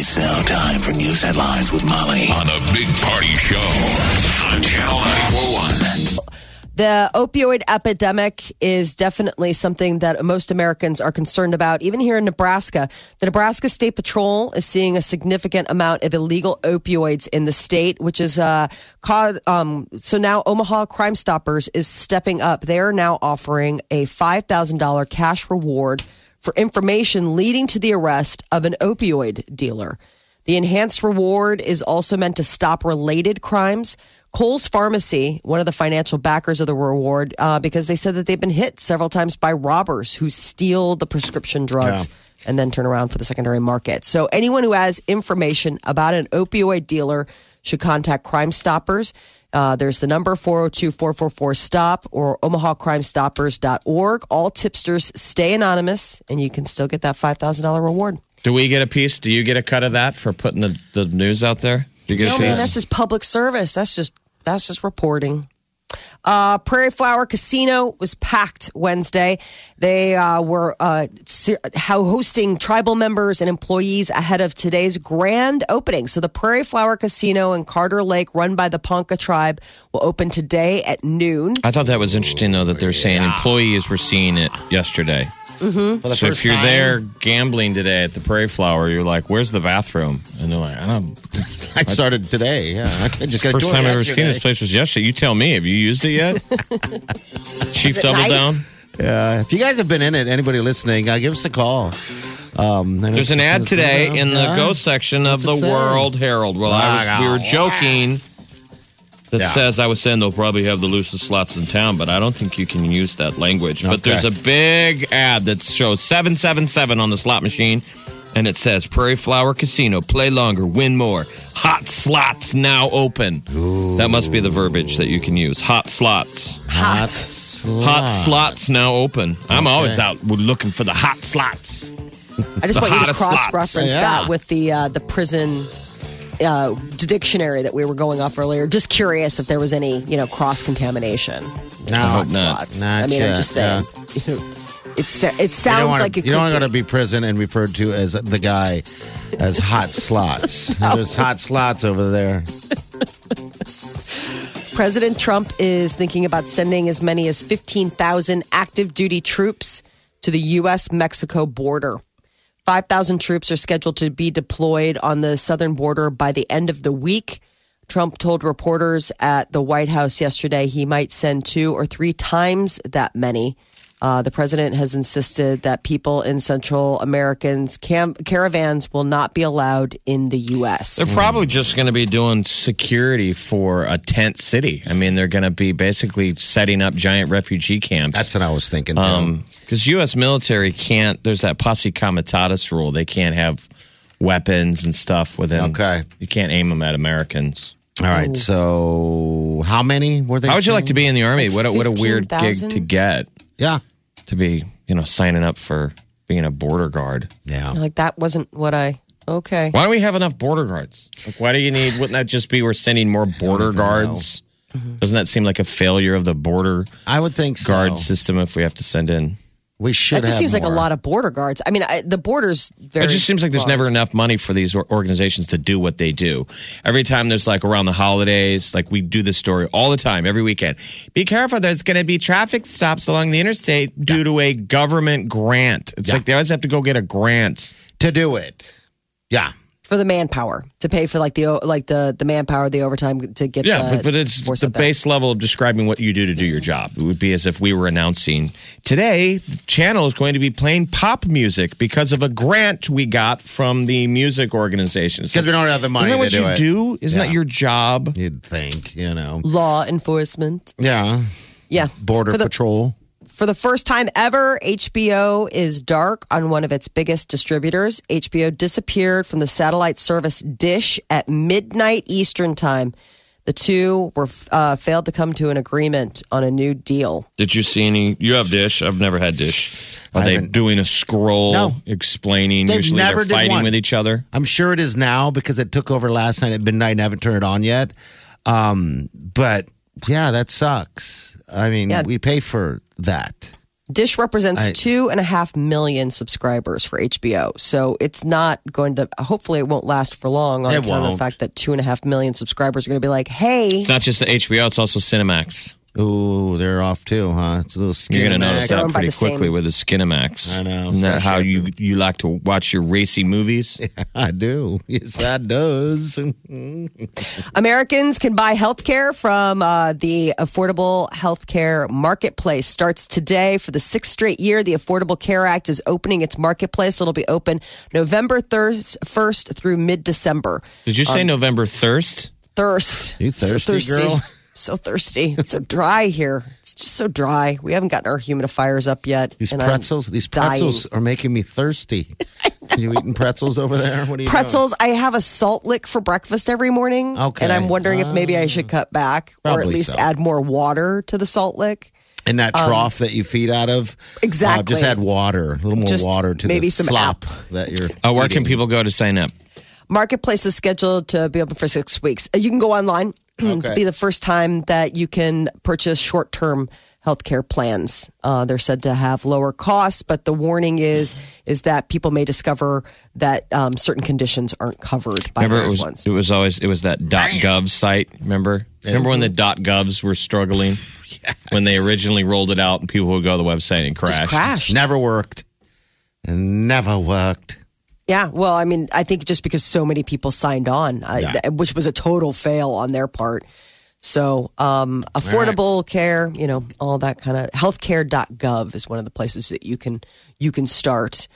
It's now time for news headlines with Molly on the Big Party Show on Channel 941. The opioid epidemic is definitely something that most Americans are concerned about. Even here in Nebraska, the Nebraska State Patrol is seeing a significant amount of illegal opioids in the state, which is uh, caused. Um, so now Omaha Crime Stoppers is stepping up. They are now offering a five thousand dollar cash reward for information leading to the arrest of an opioid dealer. The enhanced reward is also meant to stop related crimes. Kohll's Pharmacy, one of the financial backers of the reward, uh, because they said that they've been hit several times by robbers who steal the prescription drugs and then turn around for the secondary market. So anyone who has information about an opioid dealer should contact Crime Stoppers. Uh, there's the number 402 444 STOP or omahacrimestoppers.org. All tipsters stay anonymous and you can still get that $5,000 reward. Do we get a piece? Do you get a cut of that for putting the, the news out there? Do you get No, a man, that's just public service. That's just that's just reporting. Uh, Prairie Flower Casino was packed Wednesday. They uh, were uh, hosting tribal members and employees ahead of today's grand opening. So the Prairie Flower Casino in Carter Lake, run by the Ponca tribe, will open today at noon. I thought that was interesting, though, that they're saying employees were seeing it yesterday. Mm-hmm. For So if you're time. there gambling today at the Prairie Flower, you're like, "Where's the bathroom?" And they're like, "I don't." I started today. Yeah, I just got First time I've ever seen this place was yesterday. You tell me. Have you used it yet? Chief Double nice? Down. Yeah, if you guys have been in it, anybody listening, uh, give us a call. Um, There's an ad today in the Yeah. Go section of What's the? World Herald. Well, I was, we were joking. That Yeah. says I was saying they'll probably have the loosest slots in town, but I don't think you can use that language. But there's a big ad that shows 777 on the slot machine, and it says Prairie Flower Casino, play longer, win more. Hot slots now open. That must be the verbiage that you can use. Hot slots. Hot, Hot slots now open. I'm always Okay. out looking for the hot slots. I just The want you to cross reference Yeah. that with the uh, the prison uh, dictionary that we were going off earlier. Just curious if there was any you know cross contamination. No, hope not. slots. Not I mean, I'm just saying. It's, it sounds want like it You don't want to be. prison and referred to as the guy as hot slots. There's hot slots over there. President Trump is thinking about sending as many as 15,000 active duty troops to the U.S. Mexico border. 5,000 troops are scheduled to be deployed on the southern border by the end of the week. Trump told reporters at the White House yesterday he might send two or three times that many. Uh, the president has insisted that people in Central Americans cam- caravans will not be allowed in the U.S. They're probably just going to be doing security for a tent city. I mean, they're going to be basically setting up giant refugee camps. That's what I was thinking. Too. because U.S. military can't. There's that posse comitatus rule. They can't have weapons and stuff within. Okay. you can't aim them at Americans. All right. So, how many were they? How would you like to be in the army? What a, what a weird gig to get Yeah. To be. You know, signing up for being a border guard. Yeah. like that wasn't what I. Okay. Why do we have enough border guards? Like, why do you need? Wouldn't that just be we're sending more border guards? Mm-hmm. Doesn't that seem like a failure of the border I would think so. guard system if we have to send in? We should. That just have seems like a lot of border guards. I mean, I, the border's very. It just seems like there's large. never enough money for these organizations to do what they do. Every time there's like around the holidays, like we do this story all the time, every weekend. Be careful, there's going to be traffic stops along the interstate due to a government grant. It's Yeah. like they always have to go get a grant. to do it. Yeah. For the manpower to pay for like the like the the manpower, the overtime to get. Yeah, the but, but it's force the out base level of describing what you do to do your job. It would be as if we were announcing today the channel is going to be playing pop music because of a grant we got from the music organization. It's Because we don't have the money Isn't that what do you it. do? Isn't that your job? You'd think, you know. law enforcement. Yeah. Yeah, Border the- patrol. For the first time ever, HBO is dark on one of its biggest distributors. HBO disappeared from the satellite service Dish at midnight Eastern Time. The two were uh, failed to come to an agreement on a new deal. Did you see any? You have Dish. I've never had Dish. Are I they haven't. doing a scroll No. explaining? They've Usually never they're did fighting one. with each other. I'm sure it is now because it took over last night at midnight and I haven't turned it on yet. Um, but yeah, that sucks. I mean, Yeah. we pay for that. Dish represents I- two and a half million subscribers for HBO. So it's not going to, hopefully, it won't last for long on It account of the fact that two and a half million subscribers are going to be like, hey, It's not just the HBO. It's also Cinemax. Ooh, they're off too, huh? It's a little skinny. You're going to notice that pretty the same- quickly with the Skinemax. I know, Isn't that especially how you you like to watch your racy movies? I do. Yes, I does. Americans can buy health care from uh, the Affordable Health Care Marketplace. Starts today for the sixth straight year. The Affordable Care Act is opening its marketplace. It'll be open November 1st through mid December. Did you say November thirst? Thirst. You thirsty, girl? So thirsty. It's so dry here. It's just so dry. We haven't gotten our humidifiers up yet. These and I'm pretzels, these dying. pretzels are making me thirsty. you eating pretzels over there? What are you Pretzels. I have a salt lick for breakfast every morning. Okay. And I'm wondering if maybe I should cut back or at least so. add more water to the salt lick. In that trough that you feed out of? uh, Exactly. just add water, a little more Just water to maybe the some slop that you're. Oh, where can people go to sign up? Marketplace is scheduled to be open for six weeks. Uh, You can go online. Okay. to be the first time that you can purchase short term healthcare plans. Uh, they're said to have lower costs, but the warning is is that people may discover that um, certain conditions aren't covered by Remember, it those was ones. it was always it was that .gov site. Remember, remember when the .govs were struggling when they originally rolled it out, and people would go to the website and crash. Just crashed. Never worked. Never worked. Yeah, well, I mean, I think just because so many people signed on, uh, Yeah. th- which was a total fail on their part. So, um, affordable care, you know, all that kind of healthcare.gov is one of the places that you can you can start.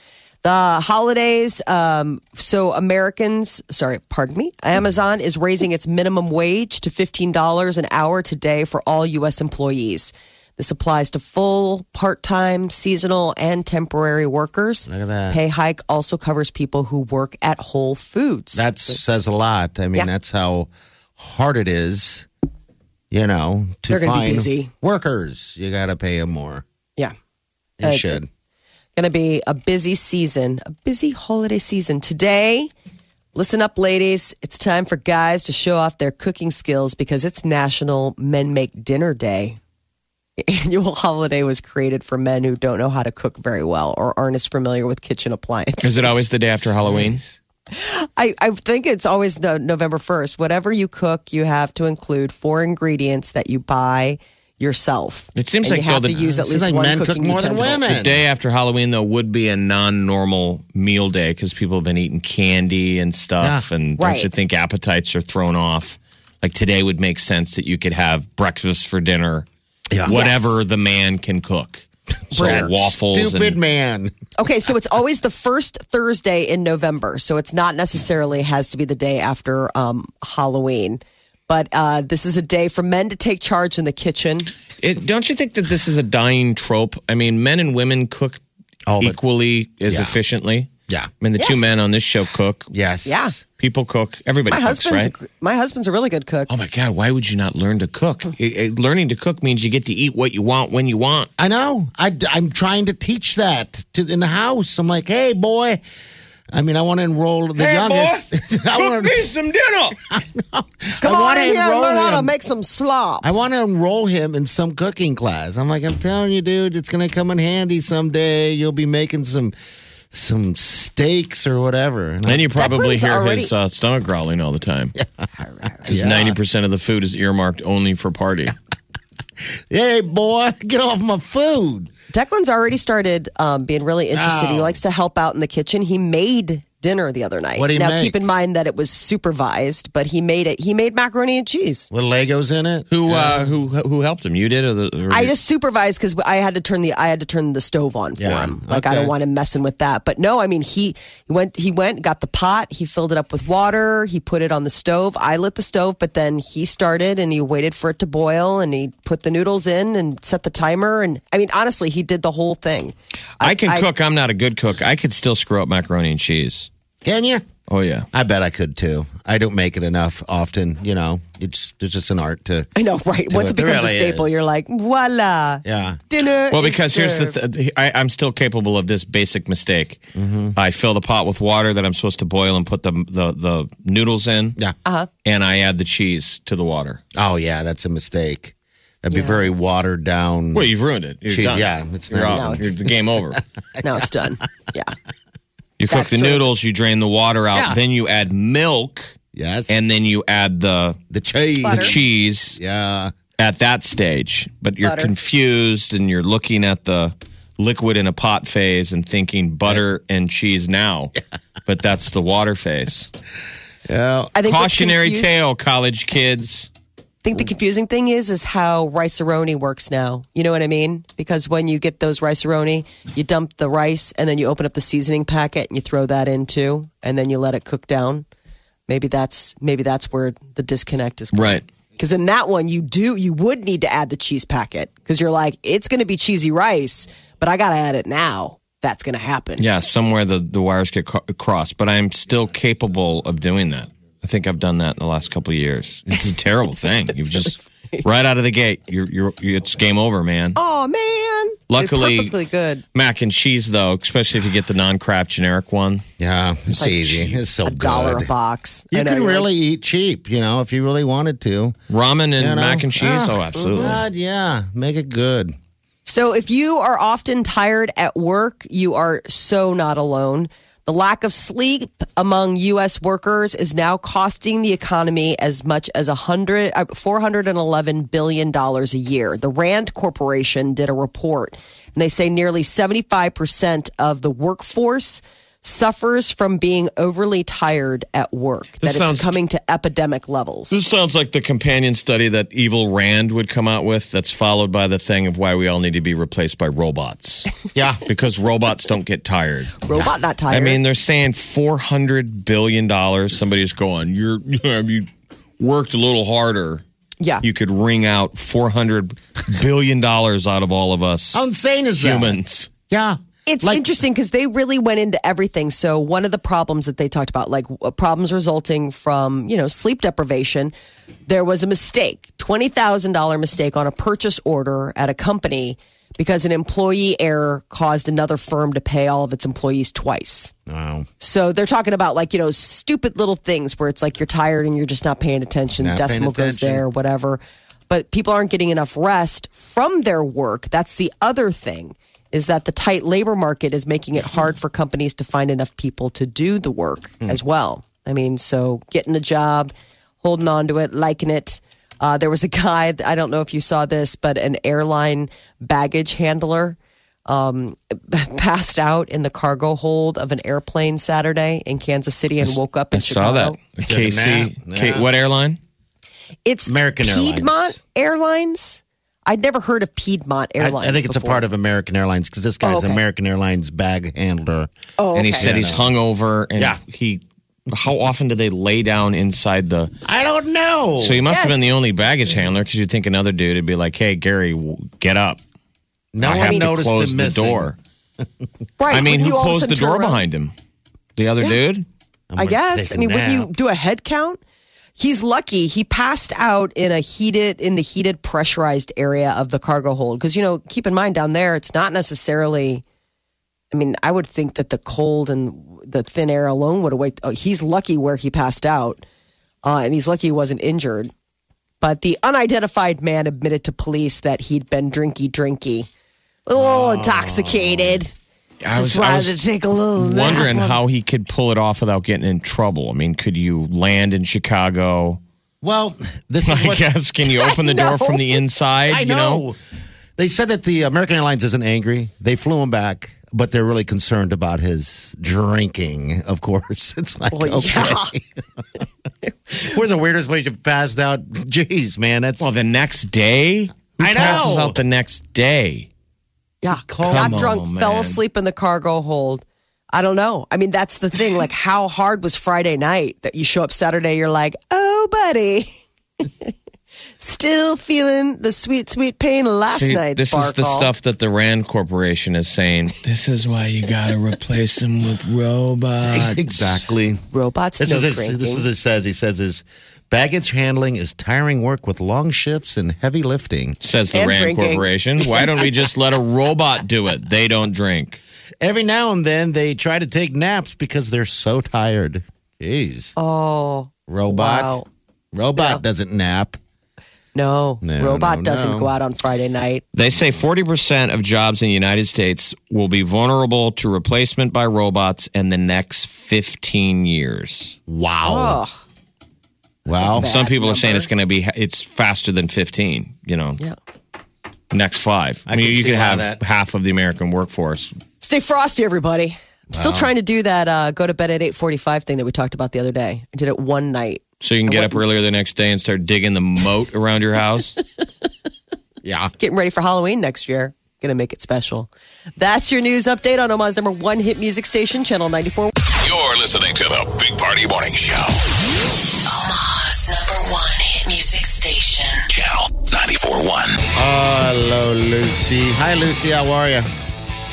The holidays, um, so Americans, sorry, pardon me, Amazon is raising its minimum wage to $15 an hour today for all U.S. employees. This applies to full, part time, seasonal, and temporary workers. Look at that. Pay hike also covers people who work at Whole Foods. That says a lot. I mean, Yeah. that's how hard it is, you know, to They're gonna be find busy. workers. You got to pay them more. yeah. You Uh, should. Going to be a busy season, a busy holiday season. Today, listen up, ladies. It's time for guys to show off their cooking skills because it's National Men Make Dinner Day. The annual holiday was created for men who don't know how to cook very well or aren't as familiar with kitchen appliances. Is it always the day after Halloween? I, I think it's always no, November 1st. Whatever you cook, you have to include four ingredients that you buy yourself. It seems And like, you have though, to the- use at Seems least like one men cook cooking more than women. The day after Halloween, though, would be a non-normal meal day because people have been eating candy and stuff, Yeah. and don't Right. you think appetites are thrown off? Like today would make sense that you could have breakfast for dinner, Yeah. whatever Yes. the man can cook. So Right. waffles Stupid and man. Okay, so it's always the first Thursday in November. So it's not necessarily has to be the day after um, Halloween. But uh, this is a day for men to take charge in the kitchen. It, don't you think that this is a dying trope? I mean, men and women cook All the- equally as Yeah. efficiently. Yeah. I mean, the two Yes. men on this show cook. Yes. Yeah. People cook. Everybody My cooks, husband's right? my husband's a really good cook. Oh my God! Why would you not learn to cook? Hmm. It- it- learning to cook means you get to eat what you want when you want. I know. I, am trying to teach that to in the house. I'm like, hey, boy. I mean, I want to enroll the youngest. I cook want me to. some dinner. Come I on wanna in here and enroll learn how to him. make some slop. I want to enroll him in some cooking class. I'm like, I'm telling you, dude, it's going to come in handy someday. You'll be making some some steaks or whatever. And Then you probably Declan's hear already- his uh, stomach growling all the time. Because Yeah. ninety percent of the food is earmarked only for party. hey, boy, get off my food. Declan's already started um, being really interested. He Oh. likes to help out in the kitchen. He made dinner the other night. What'd he now make? keep in mind that it was supervised, but he made it. He made macaroni and cheese. With Legos in it. Who uh, who who helped him? You did, or the? Or I just supervised because I had to turn the I had to turn the stove on for Yeah, him. Like I okay. don't want him messing with that. But no, I mean he he went he went got the pot. He filled it up with water. He put it on the stove. I lit the stove, but then he started and he waited for it to boil and he put the noodles in and set the timer. And I mean honestly, he did the whole thing. I can I- cook. I'm not a good cook. I could still screw up macaroni and cheese. Can you? Oh yeah. I bet I could too. I don't make it enough often. You know, it's it's just an art to. I know, right? Once it it becomes really a staple, is. you're like, voila, Yeah. dinner. Well, is because here's the th- I, I'm still capable of this basic mistake. I fill the pot with water that I'm supposed to boil and put the the, the noodles in. Yeah. Uh-huh. And I add the cheese to the water. Oh yeah, that's a mistake. That'd be very watered down. Well, you've ruined it. You're Cheese, done. yeah, it's You're not- out. No, You're it's- the game over. now it's done. Yeah. You cook the noodles, you drain the water out, Yeah. then you add milk, yes, and then you add the the cheese. the cheese Yeah. at that stage. But you're Butter. confused and you're looking at the liquid in a pot phase and thinking butter and cheese now. But that's the water phase. Yeah. I think what's Cautionary confused- tale, college kids. I think the mm. confusing thing is is how Rice-A-Roni works now. You know what I mean? Because when you get those Rice-A-Roni, you dump the rice and then you open up the seasoning packet and you throw that in too, and then you let it cook down. Maybe that's maybe that's where the disconnect is. Right. Because in that one, you do you would need to add the cheese packet because you're like it's going to be cheesy rice, but I got to add it now. That's going to happen. Yeah, somewhere the, the wires get crossed, but I'm still capable of doing that. I think I've done that in the last couple of years. It's a terrible thing. You've just right out of the gate, you're, you're, it's game over, man. Oh man! Luckily- it's perfectly good. Mac and cheese, though, especially if you get the non-Kraft generic one. Yeah, it's easy. It's so a good. dollar a box. I You know, can you're like, really eat cheap, you know, if you really wanted to. Ramen and You know? mac and cheese. Ah, Oh, absolutely. God, yeah, make it good. So if you are often tired at work, you are so not alone. The lack of sleep among U.S. workers is now costing the economy as much as a hundred, uh, $411 billion a year. The Rand Corporation did a report, and they say nearly 75% of the workforce suffers from being overly tired at work, that This it's sounds- coming to epidemic levels. This sounds like the companion study that Evil Rand would come out with. That's followed by the thing of why we all need to be replaced by robots. Yeah. because robots don't get tired. Robot not tired. I mean, they're saying four hundred billion dollars. Somebody's going, "You're you worked a little harder? yeah. You could wring out four hundred billion dollars out of all of us How insane is that? humans." Yeah. It's Like- interesting because they really went into everything. So one of the problems that they talked about, like problems resulting from you know sleep deprivation, there was a mistake, twenty thousand dollar mistake on a purchase order at a company because an employee error caused another firm to pay all of its employees twice. Wow. So they're talking about like you know stupid little things where it's like you're tired and you're just not paying attention. Not paying Decimal goes there, whatever. But people aren't getting enough rest from their work. That's the other thing. Is that the tight labor market is making it hard for companies to find enough people to do the work as well. I mean, so getting a job, holding on to it, liking it. Uh, there was a guy, I don't know if you saw this, but an airline baggage handler um, passed out in the cargo hold of an airplane Saturday in Kansas City and woke up in I saw that. Chicago. KC, nap. K- what airline? It's American Piedmont Airlines. I'd never heard of Piedmont Airlines. I think it's a part of American Airlines because this guy's Oh, okay. American Airlines bag handler. Oh, And he okay. said he's hungover, and Yeah. he. How often do they lay down inside the? I don't know. So he must have been the only baggage handler because you'd think another dude would be like, "Hey, Gary, get up! no I one have to noticed close him the missing. door." right. I mean, who you all of a closed the door around- behind him? The other dude? I'm I guess. I mean, would you do a head count, he's lucky. He passed out in a heated, in the heated, pressurized area of the cargo hold. Because you know, keep in mind down there, it's not necessarily. I mean, I would think that the cold and the thin air alone would have waked. Oh, he's lucky where he passed out, uh, and he's lucky he wasn't injured. But the unidentified man admitted to police that he'd been drinky, drinky, a little intoxicated. I was, I was to take a little nap. wondering how he could pull it off without getting in trouble. I mean, could you land in Chicago? Well, this is I what guess. Can you open the door from the inside? I You know, know. They said that the American Airlines isn't angry. They flew him back. but they're really concerned about his drinking. Of course, it's like Well, okay. Where's the weirdest place you've passed out? Jeez, man, that's Well, the next day? Who I know. passes out the next day? Yeah, Come got on, drunk, fell asleep in the cargo hold. I don't know. I mean, that's the thing. Like, how hard was Friday night that you show up Saturday? You're like, oh, buddy, still feeling the sweet, sweet pain of last See, night's this bar is the call. stuff that the Rand Corporation is saying. This is why you got to replace them with robots. exactly. Robots, This no is drinking. this is it says. He says his baggage handling is tiring work with long shifts and heavy lifting. Says the And Rand drinking. Corporation. Why don't we just let a robot do it? They don't drink. Every now and then they try to take naps because they're so tired. Jeez, oh, robot. wow. Robot doesn't nap. No, No, robot no, doesn't no. go out on Friday night. They say 40% of jobs in the United States will be vulnerable to replacement by robots in the next 15 years. Wow. Oh, wow. bad Some people are saying it's going to be it's faster than 15, you know. yeah. Next 5. I, I mean, can you could have that- half of the American workforce. Stay frosty, everybody. I'm still trying to do that uh, go to bed at 8.45 thing that we talked about the other day. I did it one night. So you can get up earlier the next day and start digging the moat around your house. Yeah. Getting ready for Halloween next year. Gonna make it special. That's your news update on Omaha's number one hit music station, Channel 94. You're listening to the Big Party Morning Show. 94.1. Hello, Lucy. Hi, Lucy. How are you?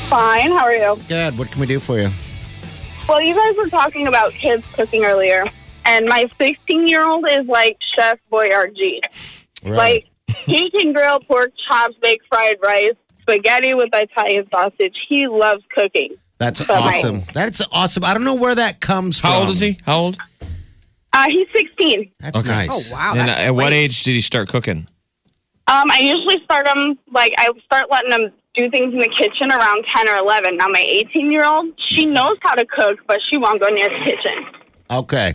Fine. How are you? Good. What can we do for you? Well, you guys were talking about kids cooking earlier, and my 16 year old is like Chef Boyardee. Like, he can grill pork chops, make fried rice, spaghetti with Italian sausage. He loves cooking. That's But my- awesome. That's awesome. I don't know where that comes from. How old is he? How old? Uh, he's 16. That's Okay. nice. Oh, wow. and that's at what age did he start cooking? Um, I usually start them, like, I start letting them do things in the kitchen around 10 or 11. Now, my 18 year old, she knows how to cook, but she won't go near the kitchen. Okay.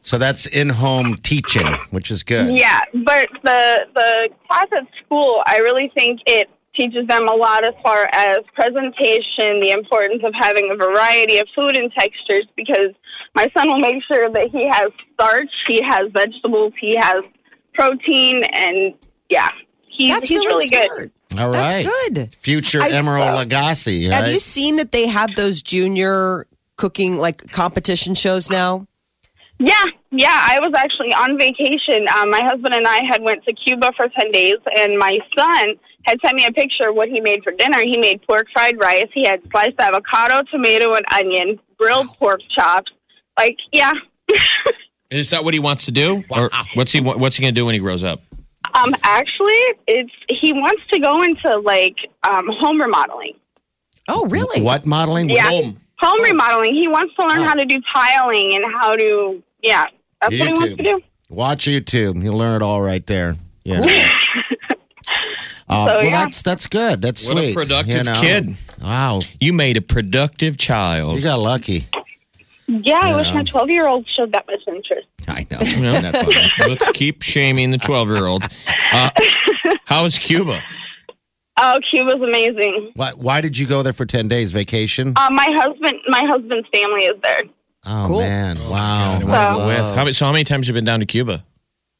So that's in-home teaching, which is good. Yeah, but the the class at school, I really think it teaches them a lot as far as presentation, the importance of having a variety of food and textures. Because my son will make sure that he has starch, he has vegetables, he has protein, and yeah, he's That's he's really, really, good. smart. All That's good. Future I- Emeril Lagasse. Right? Have you seen that they have those junior cooking like competition shows now? Yeah, yeah. I was actually on vacation. Um, my husband and I had went to Cuba for ten days, and my son had sent me a picture of what he made for dinner. He made pork fried rice. He had sliced avocado, tomato, and onion, grilled pork chops. Like, yeah. Is that what he wants to do? Or what's he what's he going to do when he grows up? Um, actually, it's he wants to go into like um, home remodeling. Oh, really? What modeling? Yeah, Home. home remodeling. He wants to learn how to do tiling and how to. Yeah, that's what he wants to do. Watch YouTube. You'll learn it all right there. Yeah. Uh, So, well, yeah. that's that's good. That's What a sweet. productive you know? kid. Wow, You made a productive child. you got lucky. Yeah, I wish Yeah. my twelve year old showed that much interest. I know. Yeah. Isn't that funny? Let's keep shaming the 12 year old. Uh, how is Cuba? Oh, Cuba's amazing. why, why did you go there for ten days vacation? Uh, my husband, my husband's family is there. oh cool. man, wow. So- With how, many- so how many times have you been down to Cuba?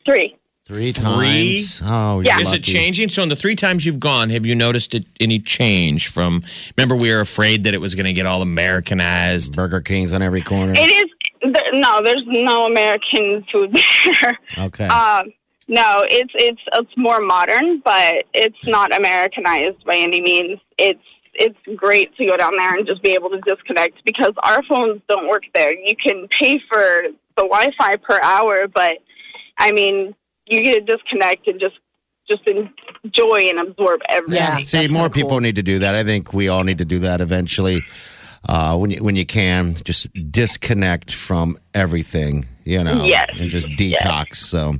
Three. Three Three? times. Oh, Yeah. you're Is it changing? So in the three times you've gone, have you noticed it, any change from? Remember, we were afraid that it was going to get all Americanized. Burger Kings on every corner. It is there, no, there's no American food there. Okay. Um, no, it's it's it's more modern, but it's not Americanized by any means. It's it's great to go down there and just be able to disconnect because our phones don't work there. You can pay for the Wi-Fi per hour, but I mean, you get to disconnect and just just enjoy and absorb everything. Yeah. See, That's more people cool. need to do that. I think we all need to do that eventually. Uh, when you when you can, just disconnect from everything, you know, Yes. and just detox. So,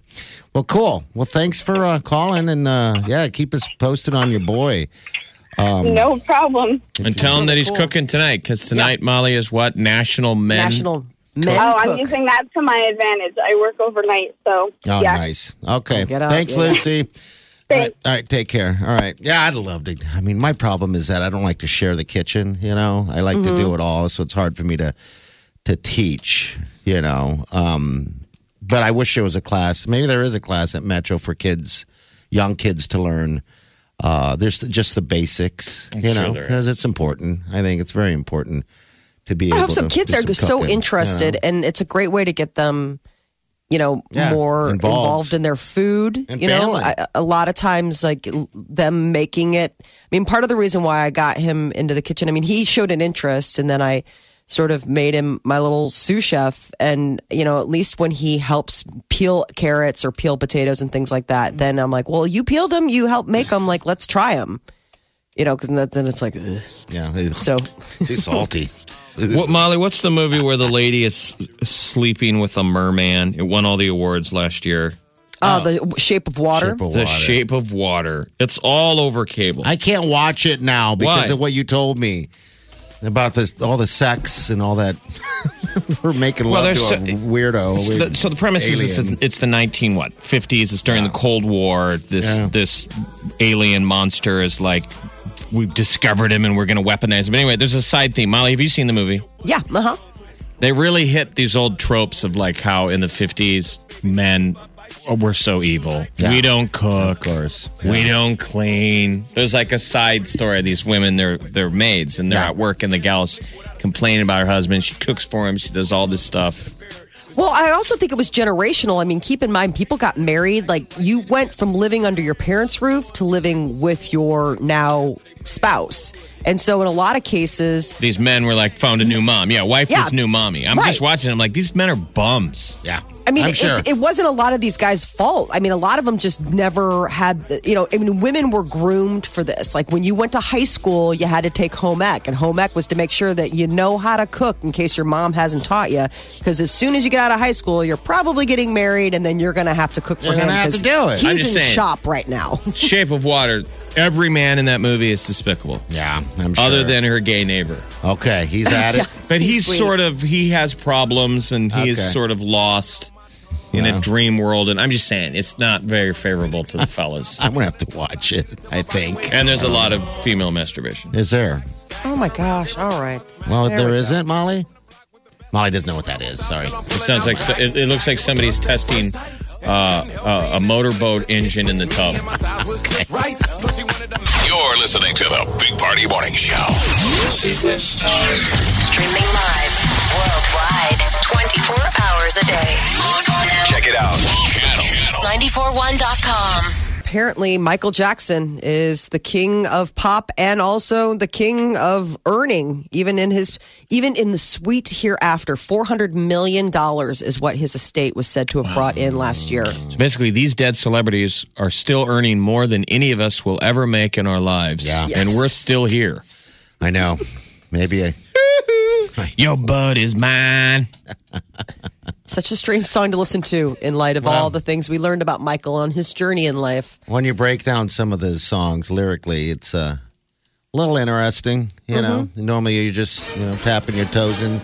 well, cool. Well, thanks for uh, calling, and uh, yeah, keep us posted on your boy. No problem. And tell him that he's cool. cooking tonight because tonight, Molly, is what? National Men. National Men Oh, I'm using that to my advantage. I work overnight, so Oh, yeah. nice. Okay, Get out, thanks, yeah. Lucy. All right, all right, take care. All right. Yeah, I'd love to. I mean, my problem is that I don't like to share the kitchen, you know. I like to do it all, so it's hard for me to to teach, you know. Um, but I wish there was a class. Maybe there is a class at Metro for kids, young kids to learn. Uh, there's just the basics, you sure know, there because it's important. I think it's very important to be I able hope to kids are so cooking, you interested, know. and it's a great way to get them, you know, Yeah, more involved. involved. in their food. And you know, family. I, a lot of times, like them making it. I mean, part of the reason why I got him into the kitchen. I mean, he showed an interest, and then I sort of made him my little sous chef. And you know, at least when he helps peel carrots or peel potatoes and things like that, then I'm like, well, you peeled them, you helped make them. Like, let's try them. You know, because then it's like, ugh. Yeah, so. too salty. What Molly? What's the movie where the lady is sleeping with a merman? It won all the awards last year. Oh, the Shape of Water. Shape of The water. Shape of Water. It's all over cable. I can't watch it now because Why? of what you told me about this, all the sex and all that. We're making Well, love to there's a so- weirdo. So the, so the premise is it's, the- it's the 19 what 50s. It's during the Cold War. This Yeah. this alien monster is like we've discovered him and we're going to weaponize him. But Anyway, there's a side theme. Molly, have you seen the movie? Yeah, uh huh. They really hit these old tropes of like how in the 50s men were so evil. Yeah. We don't cook. Of course. We don't clean. There's like a side story of these women. They're they're maids and they're Yeah. at work and the gal's complaining about her husband. She cooks for him. She does all this stuff. Well, I also think it was generational. I mean, keep in mind, people got married. Like, you went from living under your parents' roof to living with your now spouse. And so, in a lot of cases, these men were like found a new mom. Yeah, wife Yeah. is new mommy. I'm Right. just watching. I'm like, these men are bums. Yeah. I mean, sure. it wasn't a lot of these guys' fault. I mean, a lot of them just never had, you know, I mean, women were groomed for this. Like when you went to high school, you had to take home ec, and home ec was to make sure that you know how to cook in case your mom hasn't taught you. Because as soon as you get out of high school, you're probably getting married, and then you're going to have to cook for You're him. gonna have 'cause to do it. He's I'm just in saying. shop right now. Shape of Water. Every man in that movie is despicable, yeah, I'm sure. other than her gay neighbor. okay, he's at it. But he's, sweet. sort of he has problems and he is sort of lost in a dream world. And I'm just saying, it's not very favorable to the fellas. I'm gonna have to watch it. I think. And there's a lot of female masturbation. Is there? oh my gosh! All right. Well, there, there we isn't, Molly. Molly doesn't know what that is. Sorry. It sounds like so- it, it looks like somebody's testing uh, a, a motorboat engine in the tub. You're listening to the Big Party Morning Show. Streaming live worldwide 24 hours a day. Check it out. Channel. 941.com. apparently Michael Jackson is the king of pop and also the king of earning even in his even in the sweet hereafter 400 million dollars is what his estate was said to have brought in last year. So basically, these dead celebrities are still earning more than any of us will ever make in our lives. Yeah. And we're still here. I know. Maybe I. Your bud is mine. Such a strange song to listen to in light of all the things we learned about Michael on his journey in life. When you break down some of the songs lyrically, it's uh, a little interesting. You know, Mm-hmm. normally you're just you know tapping your toes and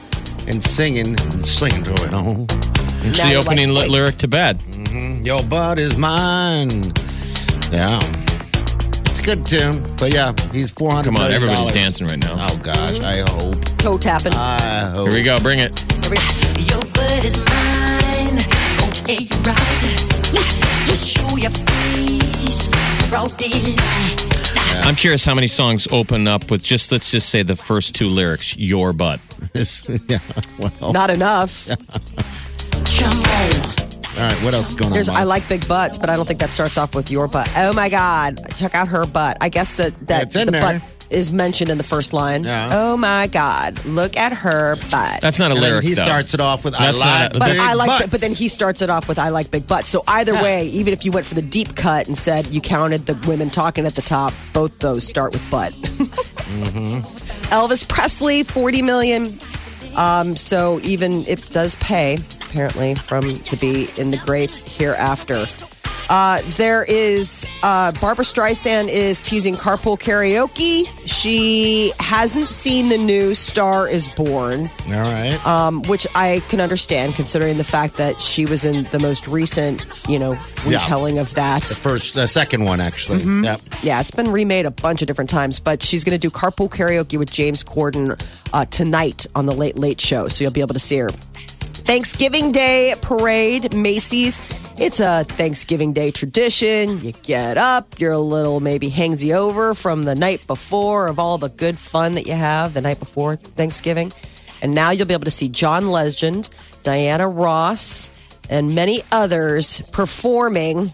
and singing and singing to it. Oh, It's Now the you opening like- ly- lyric to bed. your butt is mine. Yeah, good tune, but yeah, he's four hundred. Come on, everybody's dancing right now. Oh gosh, I hope. Toe tapping. I hope. Here we go. Bring it. Here we go. Your bud is mine. Gonna take you right. Just show your face. Broad daylight. I'm curious how many songs open up with just, let's just say the first two lyrics, your butt. yeah. Well, Not enough. Come on. All right. What else is going on? There's Mike? I like big butts, but I don't think that starts off with your butt. Oh my god, check out her butt. I guess that that It's in the there. butt is mentioned in the first line. Yeah. Oh my god, look at her butt. That's not a And then lyric, he though. starts it off with That's I not like a- but big I like, butts. but then he starts it off with "I like big butts." So either Yeah. way, even if you went for the deep cut and said you counted the women talking at the top, both those start with butt. Elvis Presley, forty million. Um, so even if it does pay, apparently, from to be in the great hereafter. Uh, there is uh, Barbra Streisand is teasing carpool karaoke. She hasn't seen the new Star is Born, All right. um, which I can understand considering the fact that she was in the most recent, you know, Yeah. retelling of that. the first, the second one, actually. Mm-hmm. Yep. Yeah, it's been remade a bunch of different times, but she's going to do carpool karaoke with James Corden uh, tonight on the Late Late Show, so you'll be able to see her. Thanksgiving Day parade, Macy's. It's a Thanksgiving Day tradition. You get up, you're a little maybe hangsy over from the night before of all the good fun that you have the night before Thanksgiving. And now you'll be able to see John Legend, Diana Ross, and many others performing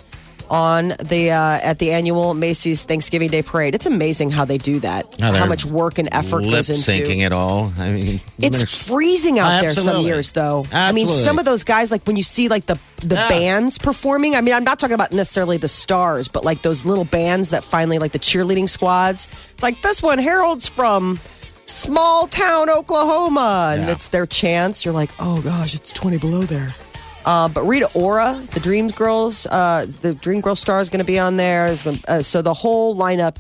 on the uh, at the annual Macy's Thanksgiving Day Parade. It's amazing how they do that. Oh, how much work and effort goes into syncing it all. I mean, it's freezing out there some years, though. I mean, some of those guys, like when you see like the the Yeah. bands performing. I mean, I'm not talking about necessarily the stars, but like those little bands that finally like the cheerleading squads. It's like this one, Harold's from small town Oklahoma, and Yeah. it's their chance. You're like, oh gosh, it's 20 below there. Uh, but Rita Ora, the Dreams Girls, uh, the Dream Girl star is going to be on there. There's gonna- Uh, so the whole lineup.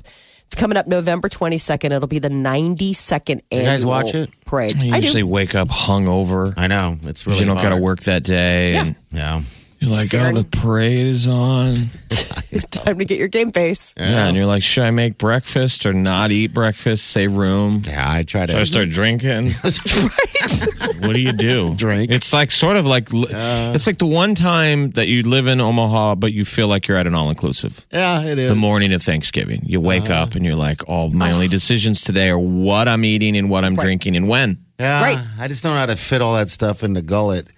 It's coming up November 22nd. It'll be the 92nd You annual guys watch it? parade. You I do. usually wake up hungover. I know. It's really you don't got to work that day. And Yeah. You're like, oh, the parade is on. Time to get your game face. Yeah. And you're like, should I make breakfast or not eat breakfast? Say room. Yeah, I try to. Should I start drinking? what do you do? Drink. It's like sort of like it's like the one time that you live in Omaha, but you feel like you're at an all inclusive. yeah, it is. The morning of Thanksgiving, you wake uh-huh. up and you're like, "Oh, my only ah. decisions today are what I'm eating and what I'm drinking and when." Yeah, Right. I just don't know how to fit all that stuff in the gullet.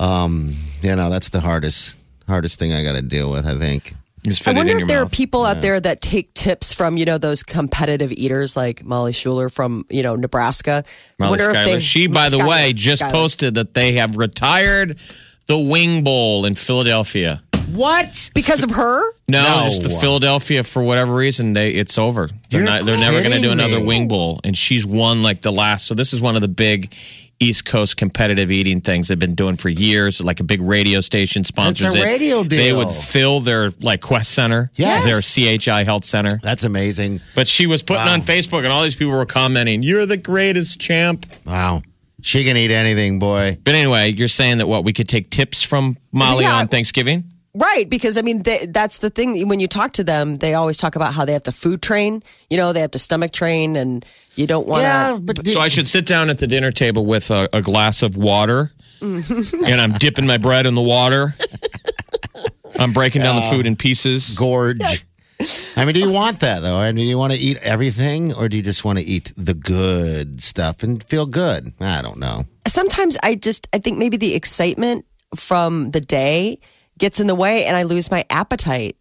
Um, you know, that's the hardest hardest thing I got to deal with. I think. You just I fit it wonder in if your there are mouth. people out there that take tips from, you know, those competitive eaters like Molly Schuyler from, you know, Nebraska. I Molly wonder if they. She, by the way, just Schuyler. posted that they have retired the Wing Bowl in Philadelphia. What? Because of her? No, No. just the Philadelphia for whatever reason they it's over. They're You're not. They're never going to do another me. wing bowl, and she's won like the last. So this is one of the big East Coast competitive eating things they've been doing for years. Like a big radio station sponsors it. radio deal. They would fill their like Qwest Center, Yes. their CHI Health Center. That's amazing. But she was putting Wow. on Facebook, and all these people were commenting, "You're the greatest champ." Wow. She can eat anything, boy. But anyway, you're saying that what we could take tips from Molly Yeah. on Thanksgiving? Right, because I mean, they, that's the thing. When you talk to them, they always talk about how they have to food train. You know, they have to stomach train, and you don't want to. Yeah, but So I should sit down at the dinner table with a, a glass of water, mm. and I'm dipping my bread in the water. I'm breaking down the food in pieces. gorge. I mean, do you want that though? I mean, do you want to eat everything, or do you just want to eat the good stuff and feel good? I don't know. sometimes I just I think maybe the excitement from the day gets in the way and I lose my appetite.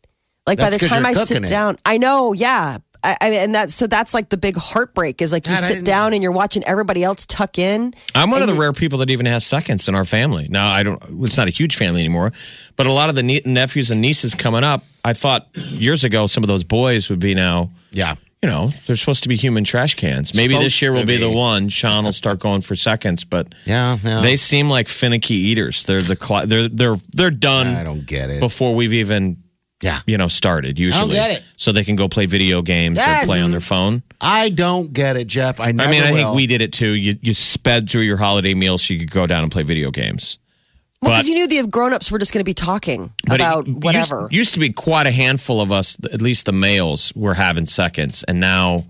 Like by the time I sit it. down, I know, yeah. I, I and that so that's like the big heartbreak is like you God, sit didn't- down and you're watching everybody else tuck in. I'm one of the rare people that even has seconds in our family. Now I don't. It's not a huge family anymore, but a lot of the nie- nephews and nieces coming up. I thought years ago some of those boys would be now. Yeah, You know, they're supposed to be human trash cans. Maybe this year will to be, the one. Sean will start going for seconds, but yeah, yeah. they seem like finicky eaters. They're the cli- they're they're they're done I don't get it. before we've even Yeah, you know started. Usually, get it. so they can go play video games Yes. or play on their phone. I don't get it, Jeff. I never I mean, I think we did it too. You you sped through your holiday meals so you could go down and play video games. Well, because you knew the grown-ups were just going to be talking But it about used- whatever. Used, to be quite a handful of us, at least the males, were having seconds, and now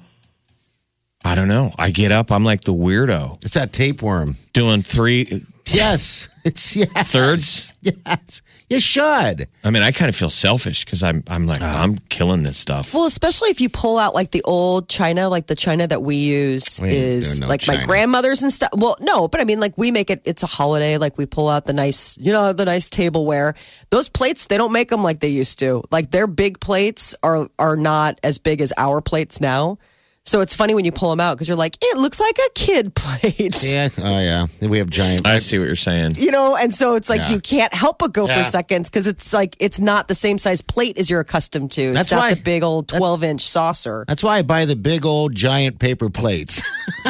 I don't know. I get up, I'm like the weirdo It's that tapeworm. doing three Yes, it's yes. thirds. Yes, you should. I mean, I kind of feel selfish because I'm I'm like Ah. I'm killing this stuff. Well, especially if you pull out like the old china, like the china that we use We is no like my grandmother's and stuff. Well, no, but I mean, like we make it. It's a holiday. Like we pull out the nice, you know, the nice tableware. Those plates, they don't make them like they used to. Like their big plates are are not as big as our plates now. So it's funny when you pull them out because you're like, it looks like a kid plate. Yeah. Oh yeah. We have giant. I see what you're saying. You know, and so it's like Yeah. you can't help but go Yeah. for seconds because it's like it's not the same size plate as you're accustomed to. It's That's not why- the big old 12 inch saucer. That's why I buy the big old giant paper plates.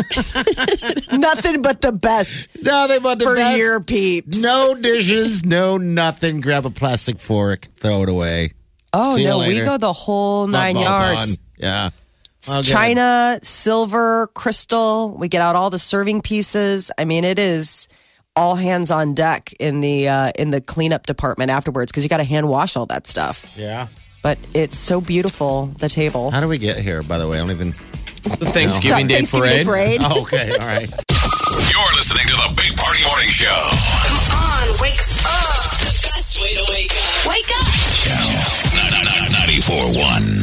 Nothing but the best no, they want the for best. your peeps. No dishes, no nothing. Grab a plastic fork, throw it away. oh See you no, we later. go the whole nine Football yards. done. Yeah. It's Okay. China, silver, crystal. We get out all the serving pieces. I mean, it is all hands on deck in the uh, in the cleanup department afterwards because you got to hand wash all that stuff. Yeah. But it's so beautiful. The table. How do we get here? By the way, I don't even. The Thanksgiving Day Thanksgiving parade. Oh, okay. All right. You're listening to the Big Party Morning Show. Come on, wake up. The best way to wake up. Wake up. Channel 941.